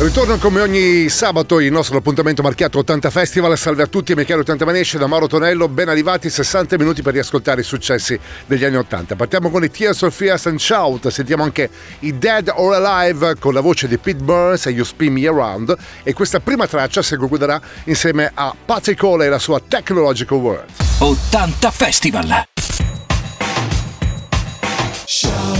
Ritorno come ogni sabato il nostro appuntamento marchiato 80 Festival. Salve a tutti, mi chiamo 80 Manesce da Mauro Tonello. Ben arrivati 60 minuti per riascoltare i successi degli anni 80. Partiamo con i Tears of Fears and Shout. Sentiamo anche i Dead or Alive con la voce di Pete Burns e You Spin Me Around. E questa prima traccia si concluderà insieme a Patrick Cole e la sua Technological World. 80 Festival. Shout,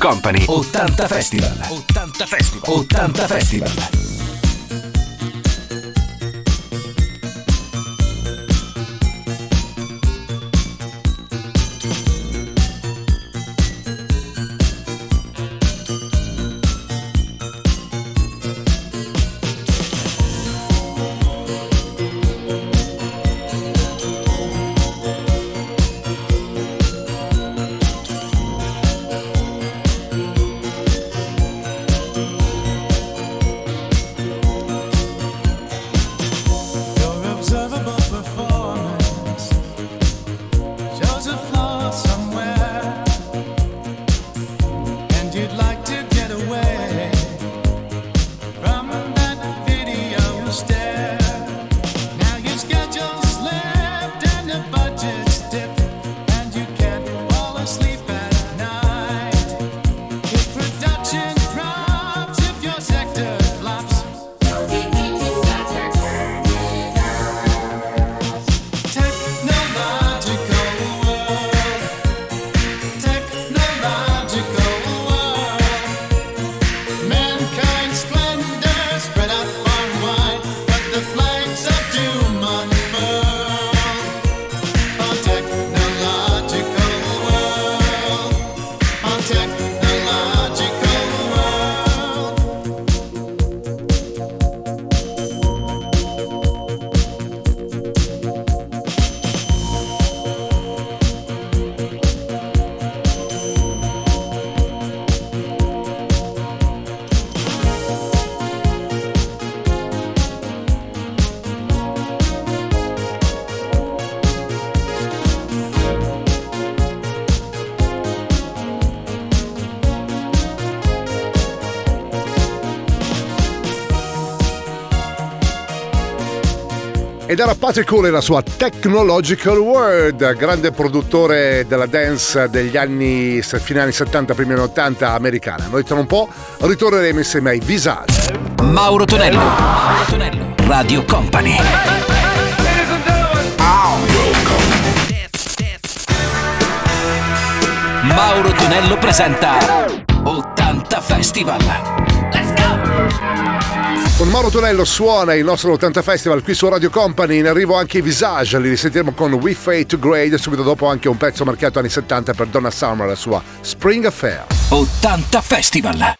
Company 80 Festival. 80 Festival. 80 Festival. Ed era Patrick e la sua Technological World, grande produttore della dance degli anni fine anni 70, primi anni 80 americana. Noi tra un po' ritorneremo insieme ai Visage. Mauro Tonello. Mauro Tonello. Radio Company. Mauro Tonello presenta 80 Festival. Con Mauro Tonello suona il nostro 80 Festival qui su Radio Company, in arrivo anche i Visage, li risentiremo con We Fade to Grade, subito dopo anche un pezzo marchiato anni 70 per Donna Summer, la sua Spring Affair. 80 Festival.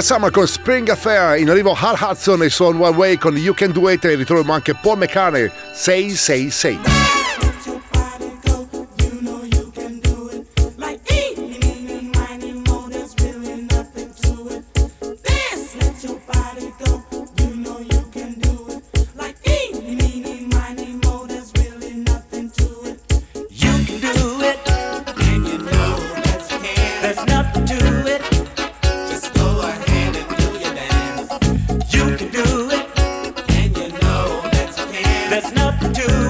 Donna Summer con Spring Affair, in arrivo Hal Hudson e Son One Way con You Can Do It e ritroviamo anche Paul McCartney 666. there's nothing to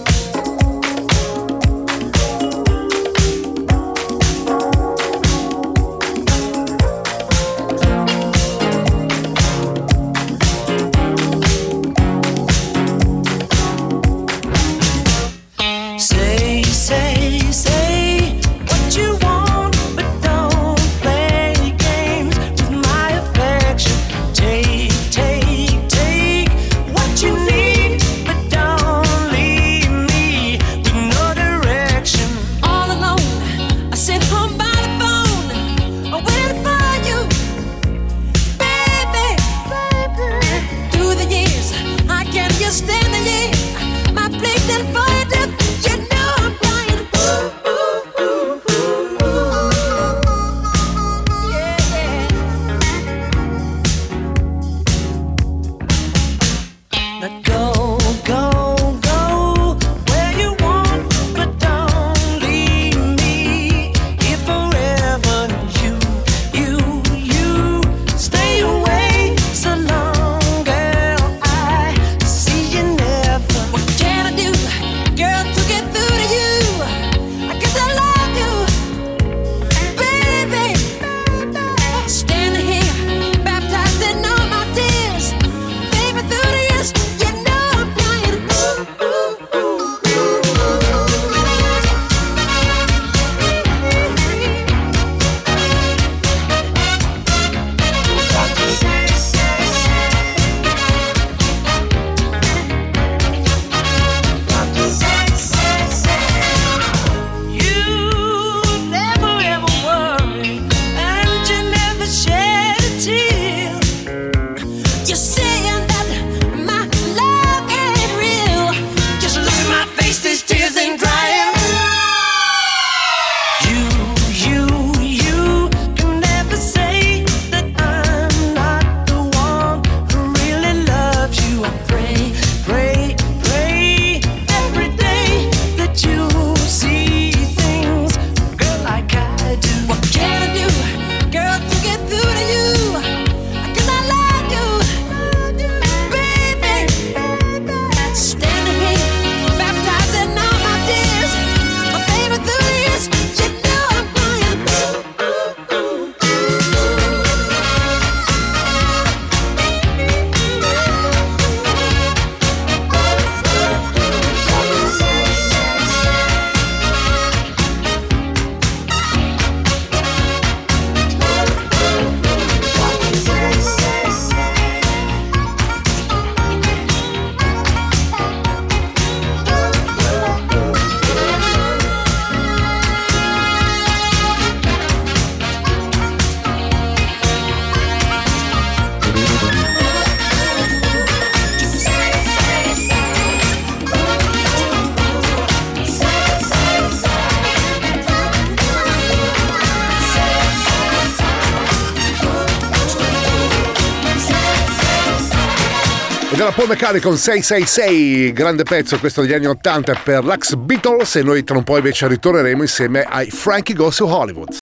era Paul McCartney con 666, grande pezzo questo degli anni 80 per l'Ax Beatles e noi tra un po' invece ritorneremo insieme ai Frankie Goes to Hollywood.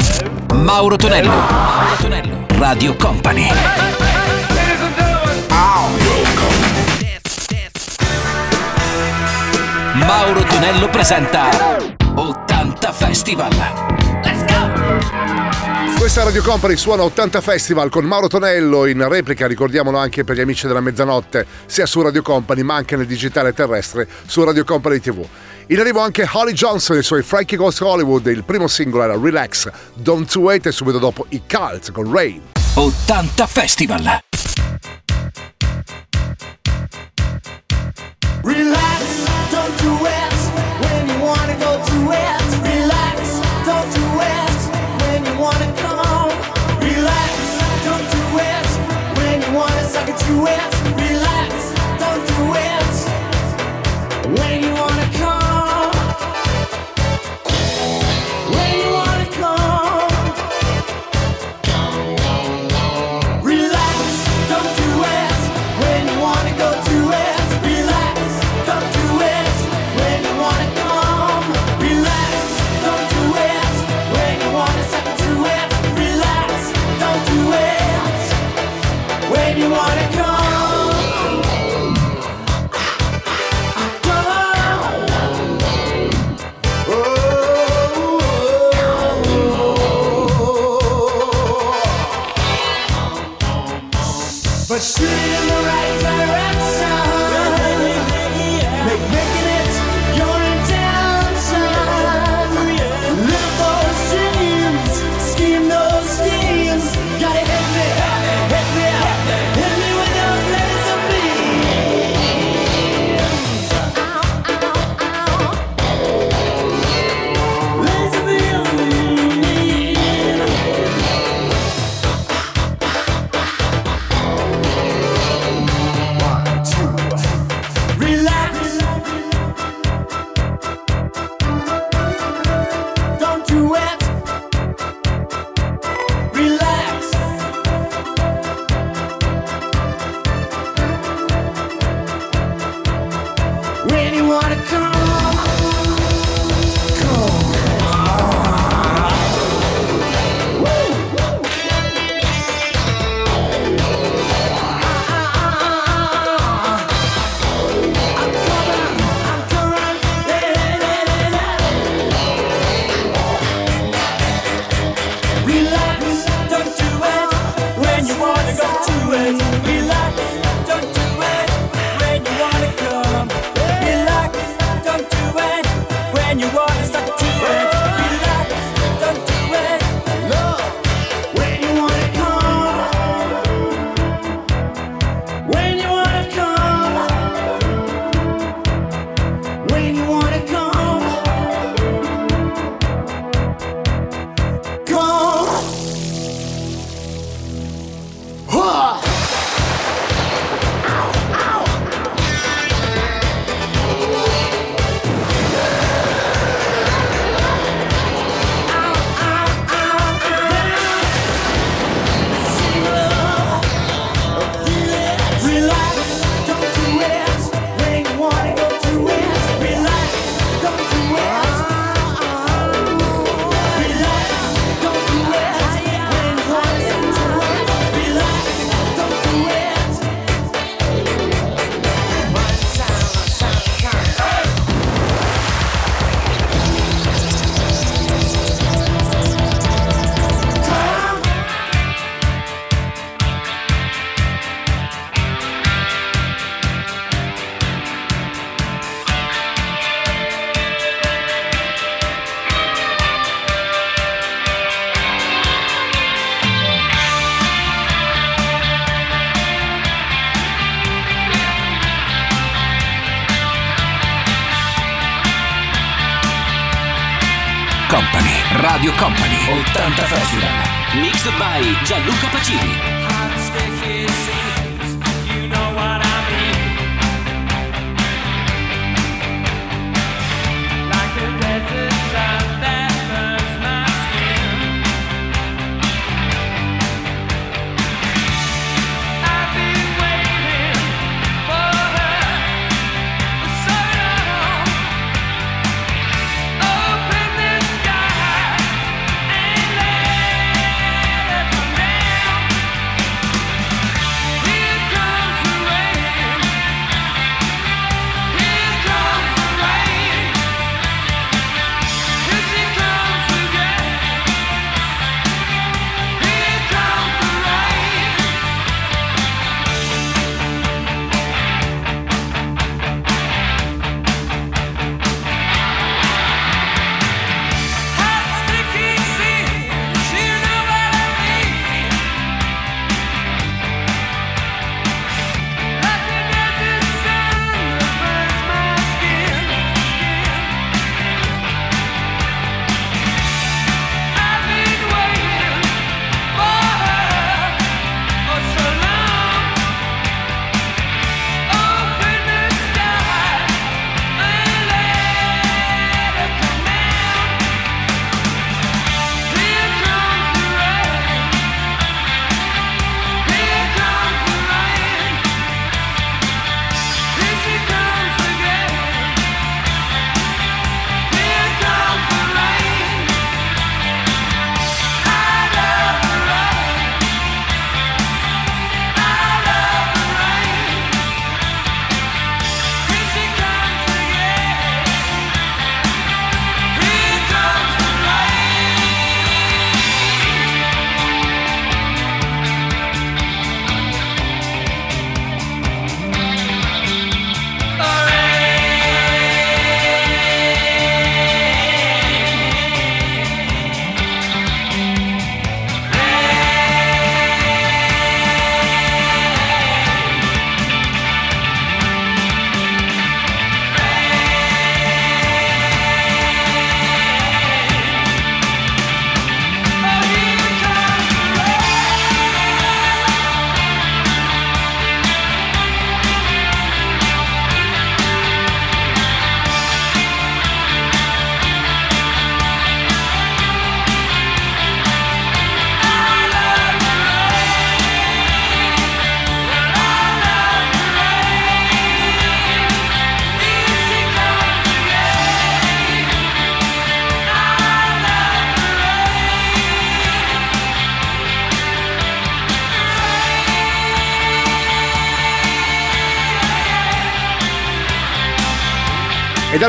Mauro Tonello, Mauro Tonello, Radio Company. Mauro Tonello presenta 80 Festival. Let's go! Questa Radio Company suona 80 Festival con Mauro Tonello in replica, ricordiamolo anche per gli amici della mezzanotte, sia su Radio Company ma anche nel digitale terrestre su Radio Company TV. In arrivo anche Holly Johnson e i suoi Frankie Ghost Hollywood, il primo singolo era Relax, Don't Wait e subito dopo i Cult con Rain. 80 Festival!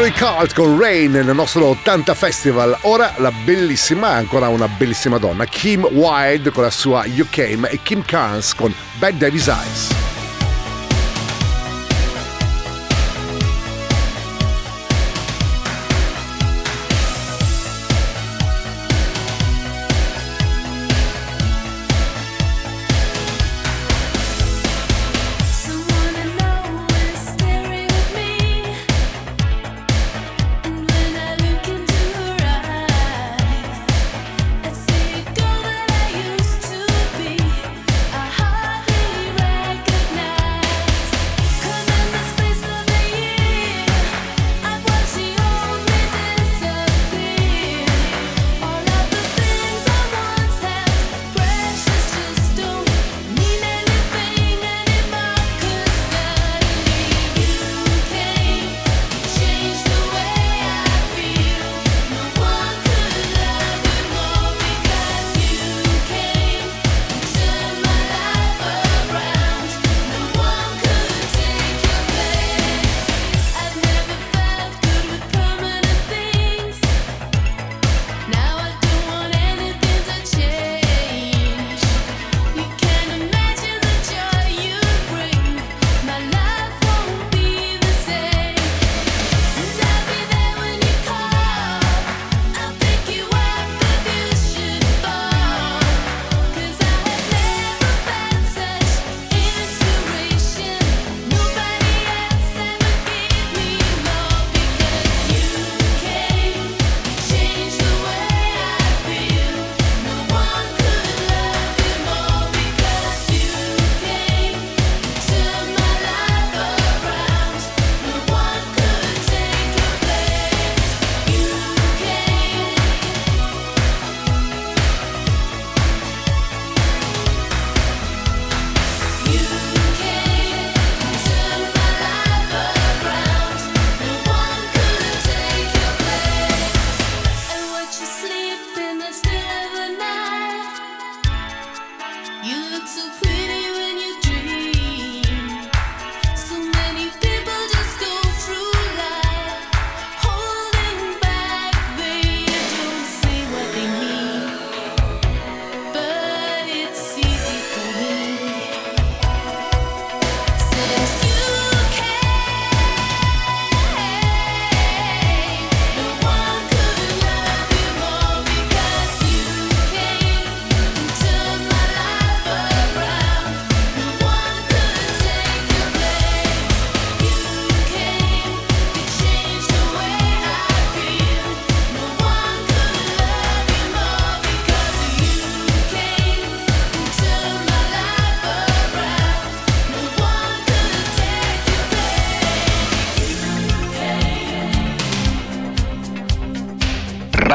Mary Cult con Rain nel nostro 80 Festival. Ora la bellissima, ancora una bellissima donna, Kim Wilde con la sua You Came e Kim Carnes con Bad Davis Eyes.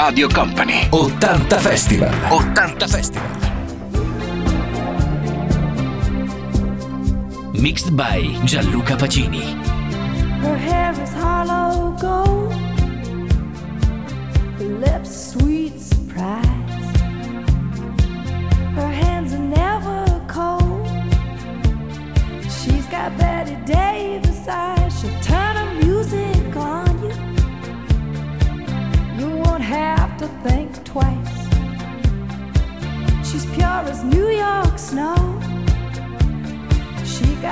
Radio Company. 80 Festival. 80 Festival. Mixed by Gianluca Pacini. Her hair is hollow gold. Her lips sweet surprise. Her hands are never cold. She's got Betty Davis eyes.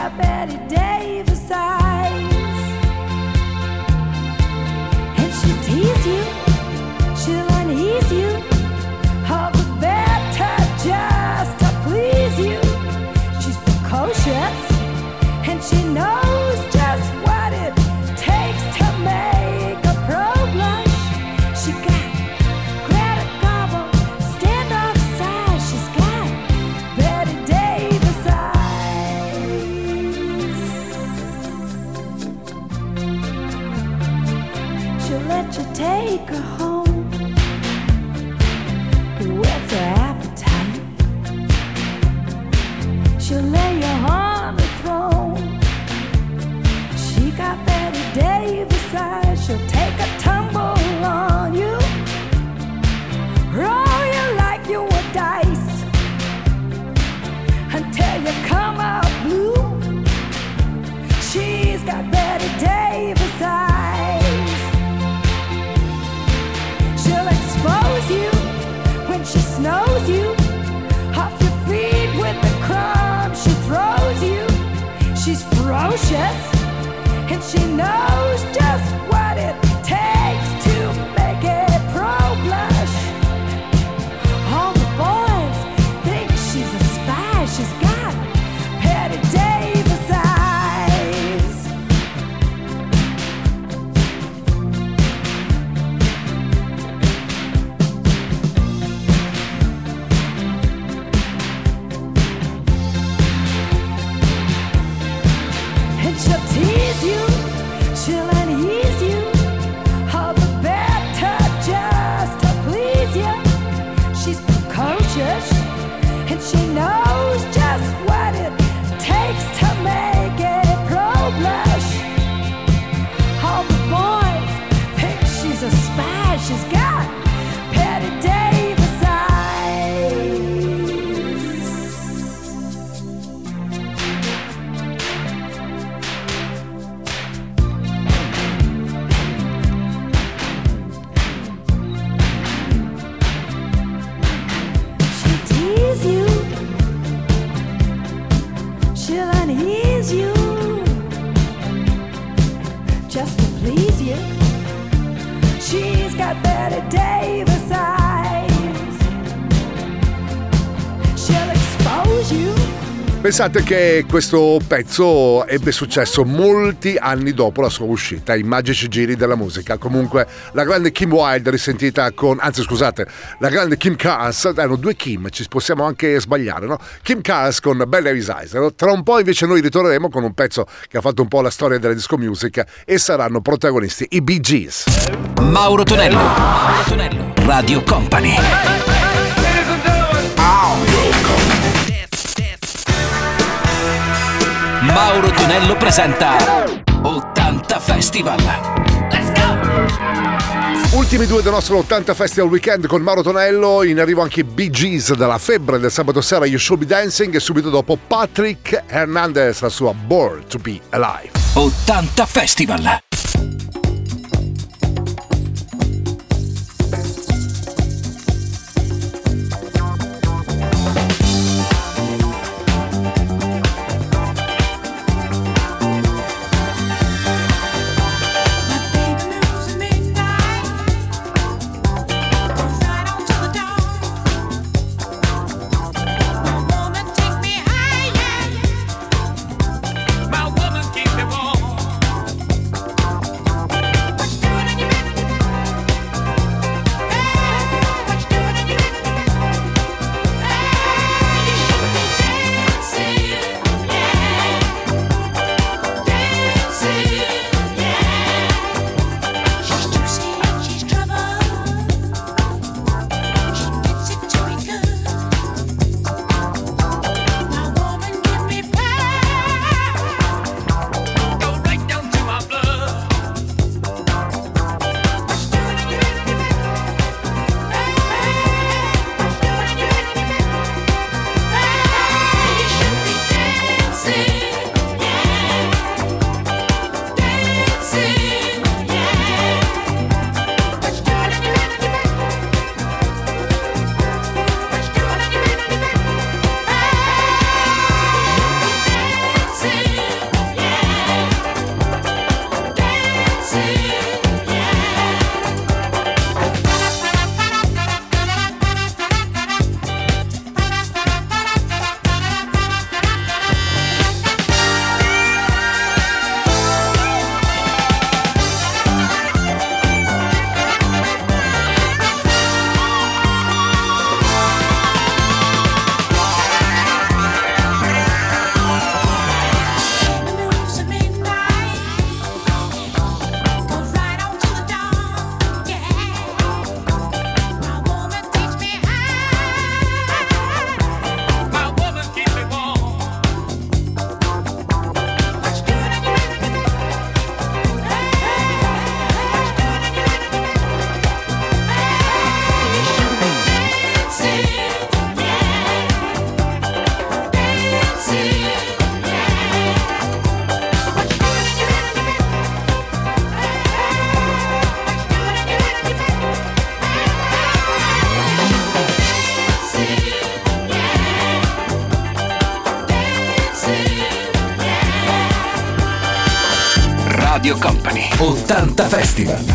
Betty Davis eyes, and she teases you. Pensate che questo pezzo ebbe successo molti anni dopo la sua uscita, i magici giri della musica. Comunque, la grande Kim Wilde risentita con, anzi scusate, la grande Kim Carnes, erano due Kim, ci possiamo anche sbagliare, no? Kim Carnes con Bella Eyes. no? Tra un po' invece noi ritorneremo con un pezzo che ha fatto un po' la storia della disco music e saranno protagonisti i Bee Gees. Mauro Tonello. Mauro Tonello. Radio Company. Mauro Tonello presenta 80 Festival. Ultimi due del nostro 80 Festival Weekend con Mauro Tonello, in arrivo anche Bee Gees dalla febbre del sabato sera You Should Be Dancing e subito dopo Patrick Hernandez, la sua Born to Be Alive. 80 Festival. Festival.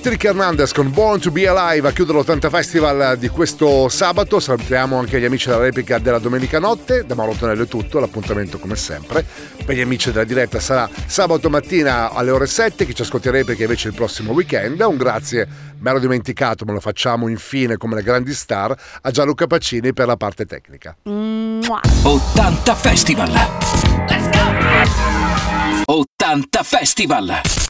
Patrick Hernandez con Born to Be Alive a chiudere l'80 Festival di questo sabato. Salutiamo anche gli amici della replica della domenica notte. Da Mauro Tonello è tutto, l'appuntamento come sempre. Per gli amici della diretta sarà sabato mattina alle ore 7, chi ci ascolterà perché invece il prossimo weekend. Un grazie, me l'ho dimenticato, ma lo facciamo infine come le grandi star a Gianluca Pacini per la parte tecnica. 80 Festival! Let's go! 80 Festival!